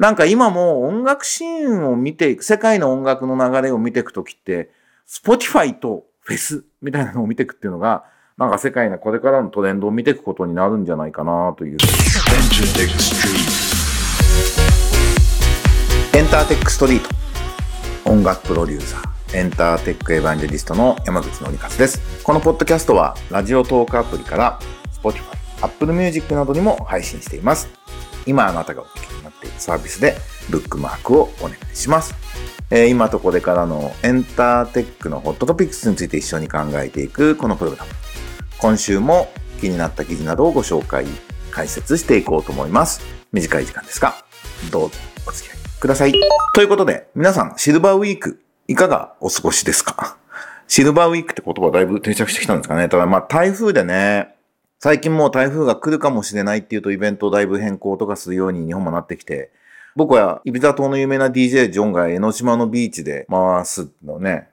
なんか今も音楽シーンを見ていく、世界の音楽の流れを見ていくときって、Spotify とフェスみたいなのを見ていくっていうのが、なんか世界のこれからのトレンドを見ていくことになるんじゃないかなという。エンターテックストリート。音楽プロデューサー、エンターテックエヴァンジェリストの山口のりかつです。このポッドキャストは、ラジオトークアプリから Spotify、Apple Music などにも配信しています。今あなたがお聞きっているサービスで、ブックマークをお願いします。えー、今とこれからのエンターテックのホットトピックスについて一緒に考えていくこのプログラム。今週も気になった記事などをご紹介、解説していこうと思います。短い時間ですが、どうぞお付き合いください。ということで、皆さん、シルバーウィーク、いかがお過ごしですか？シルバーウィークって言葉だいぶ定着してきたんですかね。ただまあ台風でね、最近もう台風が来るかもしれないっていうとイベントをだいぶ変更とかするように日本もなってきて、僕はイビザ島の有名な DJ ジョンが江ノ島のビーチで回すのね、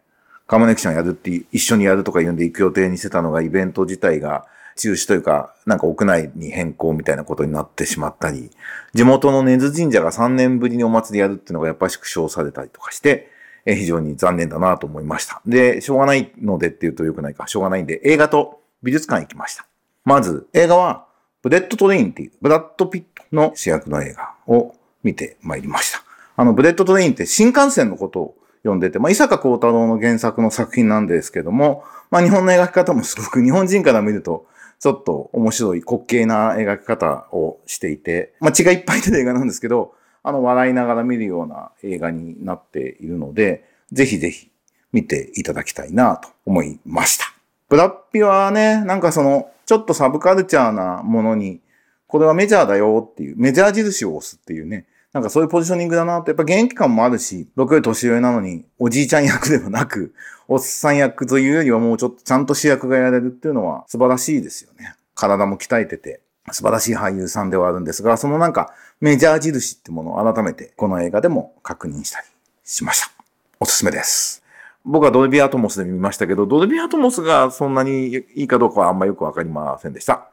カムネクションやるって一緒にやるとか言うんで行く予定にしてたのがイベント自体が中止というか、なんか屋内に変更みたいなことになってしまったり、地元の根津神社が3年ぶりにお祭りやるっていうのがやっぱり縮小されたりとかして、え非常に残念だなと思いました。で、しょうがないのでって言うと良くないか、しょうがないんで映画と美術館行きました。まず、映画は、 Bullet Train っていう、ブラッド・ピットの主役の映画を見てまいりました。あの、 Bullet Train って新幹線のことを呼んでて、まあ、伊坂幸太郎の原作の作品なんですけども、まあ、日本の描き方もすごく日本人から見ると、ちょっと面白い滑稽な描き方をしていて、まあ、血がいっぱい出る映画なんですけど、あの、笑いながら見るような映画になっているので、ぜひぜひ見ていただきたいなと思いました。ブラッピはね、なんかその、ちょっとサブカルチャーなものに、これはメジャーだよっていう、メジャー印を押すっていうね、なんかそういうポジショニングだなって、やっぱ元気感もあるし、僕より年上なのに、おじいちゃん役ではなく、おっさん役というよりはもうちょっとちゃんと主役がやれるっていうのは素晴らしいですよね。体も鍛えてて、素晴らしい俳優さんではあるんですが、そのなんかメジャー印ってものを改めてこの映画でも確認したりしました。おすすめです。僕はドルビーアトモスで見ましたけど、ドルビーアトモスがそんなにいいかどうかはあんまよくわかりませんでした。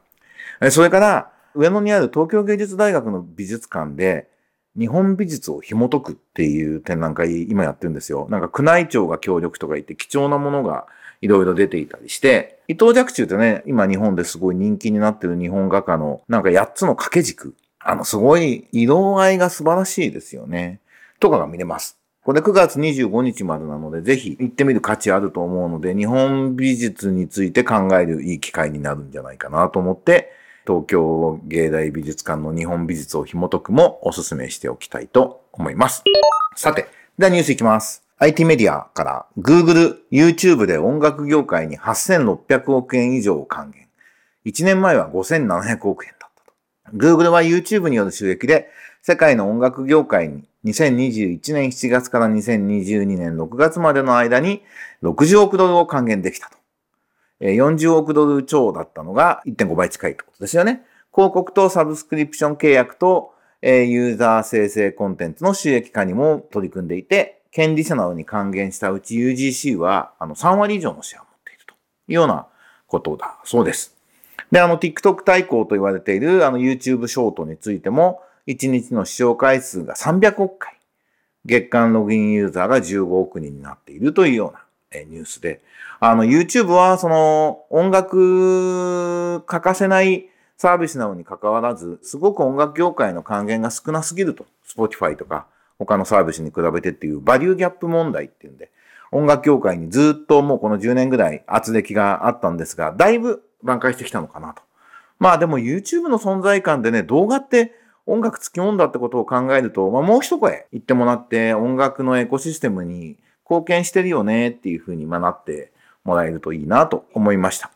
それから、上野にある東京芸術大学の美術館で、日本美術を紐解くっていう展覧会今やってるんですよ。なんか宮内庁が協力とか言って貴重なものがいろいろ出ていたりして、伊藤若冲ってね、今日本ですごい人気になってる日本画家のなんか8つの掛け軸。あの、すごい色合いが素晴らしいですよね。とかが見れます。これ9月25日までなので、ぜひ行ってみる価値あると思うので、日本美術について考えるいい機会になるんじゃないかなと思って、東京芸大美術館の日本美術を紐解くもお勧めしておきたいと思います。さて、ではニュースいきます。IT メディアから Google、YouTube で音楽業界に8600億円以上を還元。1年前は5700億円だったと。Google は YouTube による収益で世界の音楽業界に2021年7月から2022年6月までの間に60億ドルを還元できたと。40億ドル超だったのが1.5倍近いってことですよね。広告とサブスクリプション契約とユーザー生成コンテンツの収益化にも取り組んでいて、権利者などに還元したうち UGC はあの3割以上のシェアを持っているというようなことだそうです。で、あの TikTok 対抗と言われているあの YouTube ショートについても1日の視聴回数が300億回、月間ログインユーザーが15億人になっているというようなニュースで、あの、YouTube は、その、音楽欠かせないサービスなのに関わらず、すごく音楽業界の還元が少なすぎると。Spotify とか、他のサービスに比べてっていうバリューギャップ問題っていうんで、音楽業界にずっともうこの10年ぐらい圧力があったんですが、だいぶ挽回してきたのかなと。まあでも YouTube の存在感でね、動画って音楽付きもんだってことを考えると、まあもう一声言ってもらって音楽のエコシステムに貢献してるよねっていうふうになってもらえるといいなと思いました。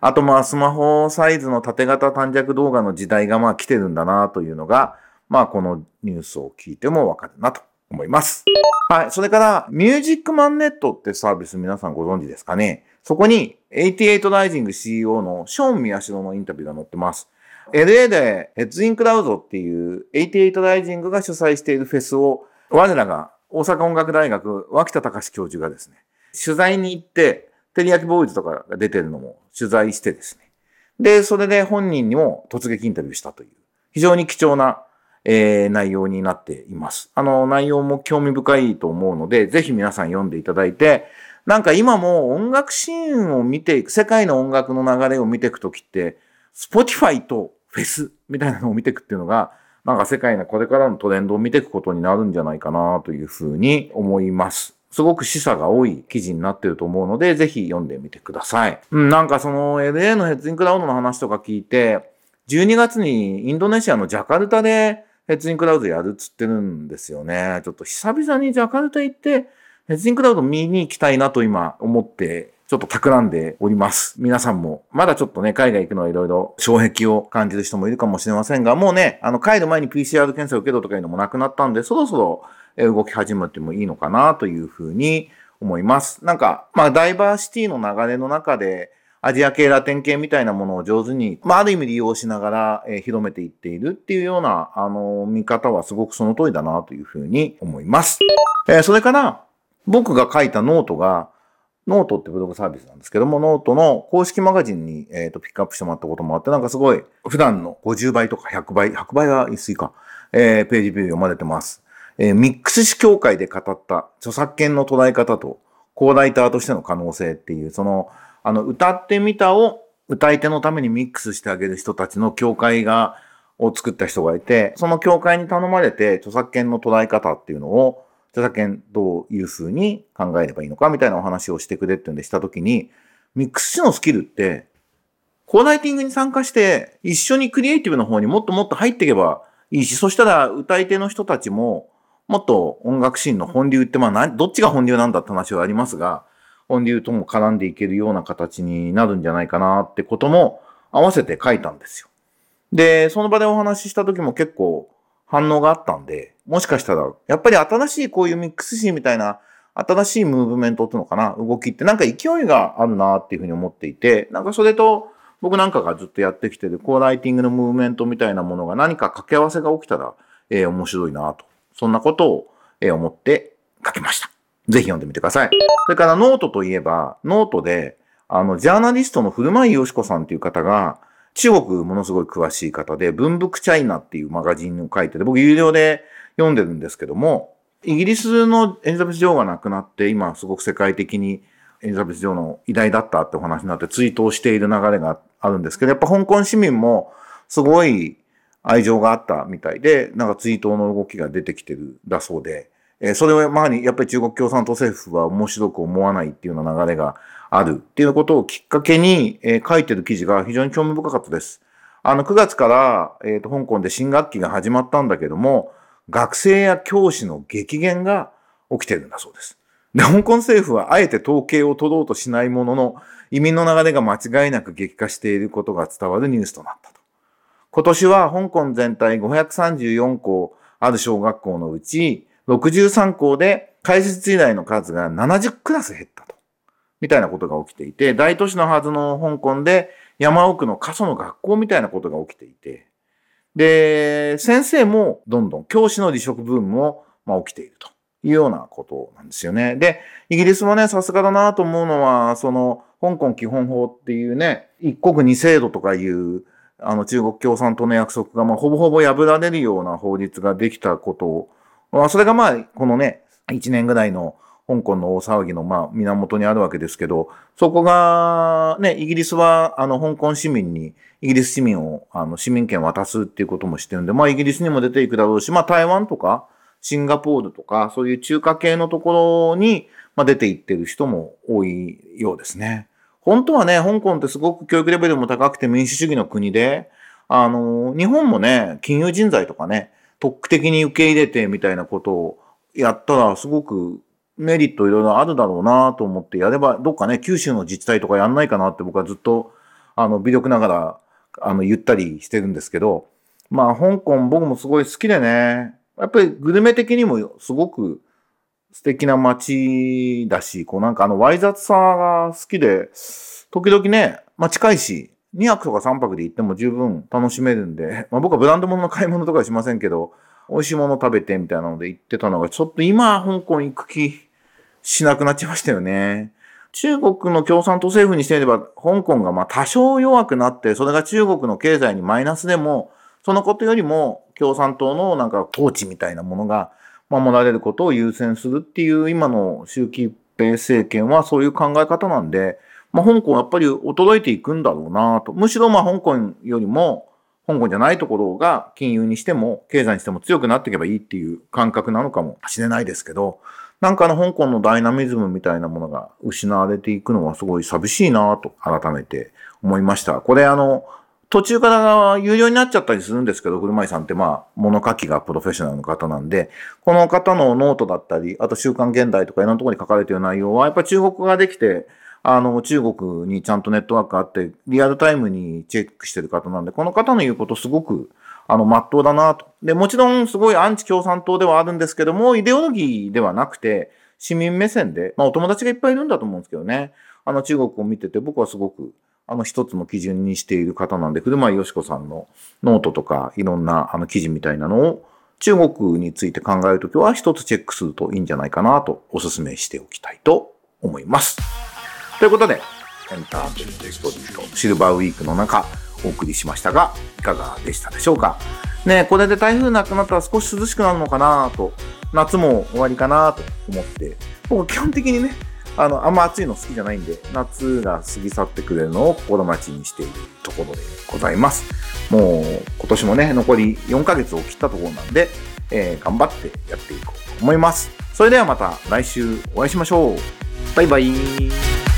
あとまあスマホサイズの縦型短尺動画の時代がまあ来てるんだなというのが、まあこのニュースを聞いてもわかるなと思います。はい。それから、ミュージックマンネットってサービス皆さんご存知ですかね？そこに88ライジング CEO のショーン・ミヤシロのインタビューが載ってます。LA でヘッズインクラウドっていう88ライジングが主催しているフェスを我らが大阪音楽大学脇田隆教授がですね、取材に行って、テリヤキボーイズとかが出てるのも取材してですね。で、それで本人にも突撃インタビューしたという、非常に貴重なえー、内容になっています。あの、内容も興味深いと思うので、ぜひ皆さん読んでいただいて、なんか今も音楽シーンを見ていく、世界の音楽の流れを見ていくときって、Spotify とフェスみたいなのを見ていくっていうのが、なんか世界のこれからのトレンドを見ていくことになるんじゃないかなというふうに思います。すごく示唆が多い記事になってると思うので、ぜひ読んでみてください。うん、なんかその LA のヘッズインクラウドの話とか聞いて、12月にインドネシアのジャカルタでヘッズインクラウドやるっつってるんですよね。ちょっと久々にジャカルタ行って、ヘッズインクラウド見に行きたいなと今思ってちょっと企んでおります。皆さんも、まだちょっとね、海外行くのはいろいろ障壁を感じる人もいるかもしれませんが、もうね、あの、帰る前に PCR 検査を受けろとかいうのもなくなったんで、そろそろ動き始めてもいいのかなというふうに思います。なんか、まあ、ダイバーシティの流れの中で、アジア系、ラテン系みたいなものを上手に、まあ、ある意味利用しながら、えー、広めていっているっていうような、あの、見方はすごくその通りだなというふうに思います。えー、それから、僕が書いたノートが、ノートってブログサービスなんですけども、ノートの公式マガジンに、えーと、ピックアップしてもらったこともあって、なんかすごい、普段の50倍とか100倍、100倍は言い過ぎか、えー、ページビュー読まれてます。えー、ミックス詞協会で語った著作権の捉え方と、コーライターとしての可能性っていう、その、あの、歌ってみたを歌い手のためにミックスしてあげる人たちの協会が、を作った人がいて、その協会に頼まれて著作権の捉え方っていうのを、著作権どういうふうに考えればいいのかみたいなお話をしてくれってんでしたときに、ミックスのスキルって、コーライティングに参加して、一緒にクリエイティブの方にもっともっと入っていけばいいし、そしたら歌い手の人たちも、もっと音楽シーンの本流って、まあどっちが本流なんだって話はありますが、本流とも絡んでいけるような形になるんじゃないかなってことも合わせて書いたんですよ。で、その場でお話しした時も結構反応があったんで、もしかしたら、やっぱり新しいこういうミックスシーンみたいな、新しいムーブメントっていうのかな、動きってなんか勢いがあるなっていうふうに思っていて、なんかそれと、僕なんかがずっとやってきてるコーライティングのムーブメントみたいなものが何か掛け合わせが起きたら、えー、面白いなと。そんなことを、えー、思って書きました。ぜひ読んでみてください。それからノートといえば、ノートで、あの、ジャーナリストのふるまいよしこさんっていう方が、中国ものすごい詳しい方で、ぶんぶくちゃいなっていうマガジンを書いてて、僕有料で読んでるんですけども、イギリスのエリザベス女王が亡くなって、今すごく世界的にエリザベス女王の偉大だったってお話になってツイートをしている流れがあるんですけど、やっぱ香港市民もすごい愛情があったみたいで、なんかツイートの動きが出てきてるだそうで、えー、それをまあにやっぱり中国共産党政府は面白く思わないっていうような流れがあるっていうことをきっかけに、えー、書いてる記事が非常に興味深かったです。あの9月から、えーと、香港で新学期が始まったんだけども、学生や教師の激減が起きているんだそうです。で、香港政府はあえて統計を取ろうとしないものの、移民の流れが間違いなく激化していることが伝わるニュースとなったと。今年は香港全体534校ある小学校のうち、63校で開設以来の数が70クラス減ったと。みたいなことが起きていて、大都市のはずの香港で山奥の過疎の学校みたいなことが起きていて、で、先生もどんどん教師の離職ブームも、まあ、起きているというようなことなんですよね。で、イギリスもね、さすがだなと思うのは、その、香港基本法っていうね、一国二制度とかいう、あの中国共産党の約束が、まあ、ほぼほぼ破られるような法律ができたことを、まあ、それがまあ、このね、一年ぐらいの香港の大騒ぎの、まあ、源にあるわけですけど、そこが、ね、イギリスは、あの、香港市民に、イギリス市民を、あの、市民権渡すっていうこともしてるんで、まあ、イギリスにも出ていくだろうし、まあ、台湾とか、シンガポールとか、そういう中華系のところに、まあ、出ていってる人も多いようですね。本当はね、香港ってすごく教育レベルも高くて民主主義の国で、あの、日本もね、金融人材とかね、特区的に受け入れてみたいなことをやったら、すごくメリットいろいろあるだろうなと思ってやれば、どっかね、九州の自治体とかやんないかなって僕はずっと、あの、微力ながら、あの、言ったりしてるんですけど、まあ、香港僕もすごい好きでね、やっぱりグルメ的にもすごく素敵な街だし、こうなんかあの、ワイザツさが好きで、時々ね、まあ近いし、2泊とか3泊で行っても十分楽しめるんで、まあ僕はブランド物の買い物とかはしませんけど、美味しいもの食べてみたいなので行ってたのが、ちょっと今香港行く気しなくなっちゃいましたよね。中国の共産党政府にしていれば、香港がまあ多少弱くなって、それが中国の経済にマイナスでも、そのことよりも共産党のなんか統治みたいなものが守られることを優先するっていう今の習近平政権はそういう考え方なんで、まあ、香港やっぱり衰えていくんだろうなと。むしろまあ香港よりも香港じゃないところが金融にしても経済にしても強くなっていけばいいっていう感覚なのかもしれないですけど、なんかあの香港のダイナミズムみたいなものが失われていくのはすごい寂しいなと改めて思いました。これあの、途中から有料になっちゃったりするんですけど、ふるまいさんってまあ、物書きがプロフェッショナルの方なんで、この方のノートだったり、あと週刊現代とかいろんなところに書かれている内容は、やっぱり中国語ができて、あの、中国にちゃんとネットワークがあって、リアルタイムにチェックしてる方なんで、この方の言うことすごく、あの、まっとうだなと。で、もちろんすごいアンチ共産党ではあるんですけども、イデオロギーではなくて、市民目線で、まあお友達がいっぱいいるんだと思うんですけどね。あの中国を見てて僕はすごくあの一つの基準にしている方なんで、ふるまいよしこさんのノートとかいろんなあの記事みたいなのを中国について考えるときは一つチェックするといいんじゃないかなとお勧めしておきたいと思います。ということで、エンターテインメントリートシルバーウィークの中お送りしましたが、いかがでしたでしょうか？ねこれで台風なくなったら少し涼しくなるのかなと夏も終わりかなと思って、僕基本的にね、あの、あんま暑いの好きじゃないんで、夏が過ぎ去ってくれるのを心待ちにしているところでございます。もう、今年もね、残り4ヶ月を切ったところなんで、えー、頑張ってやっていこうと思います。それではまた来週お会いしましょう。バイバイ。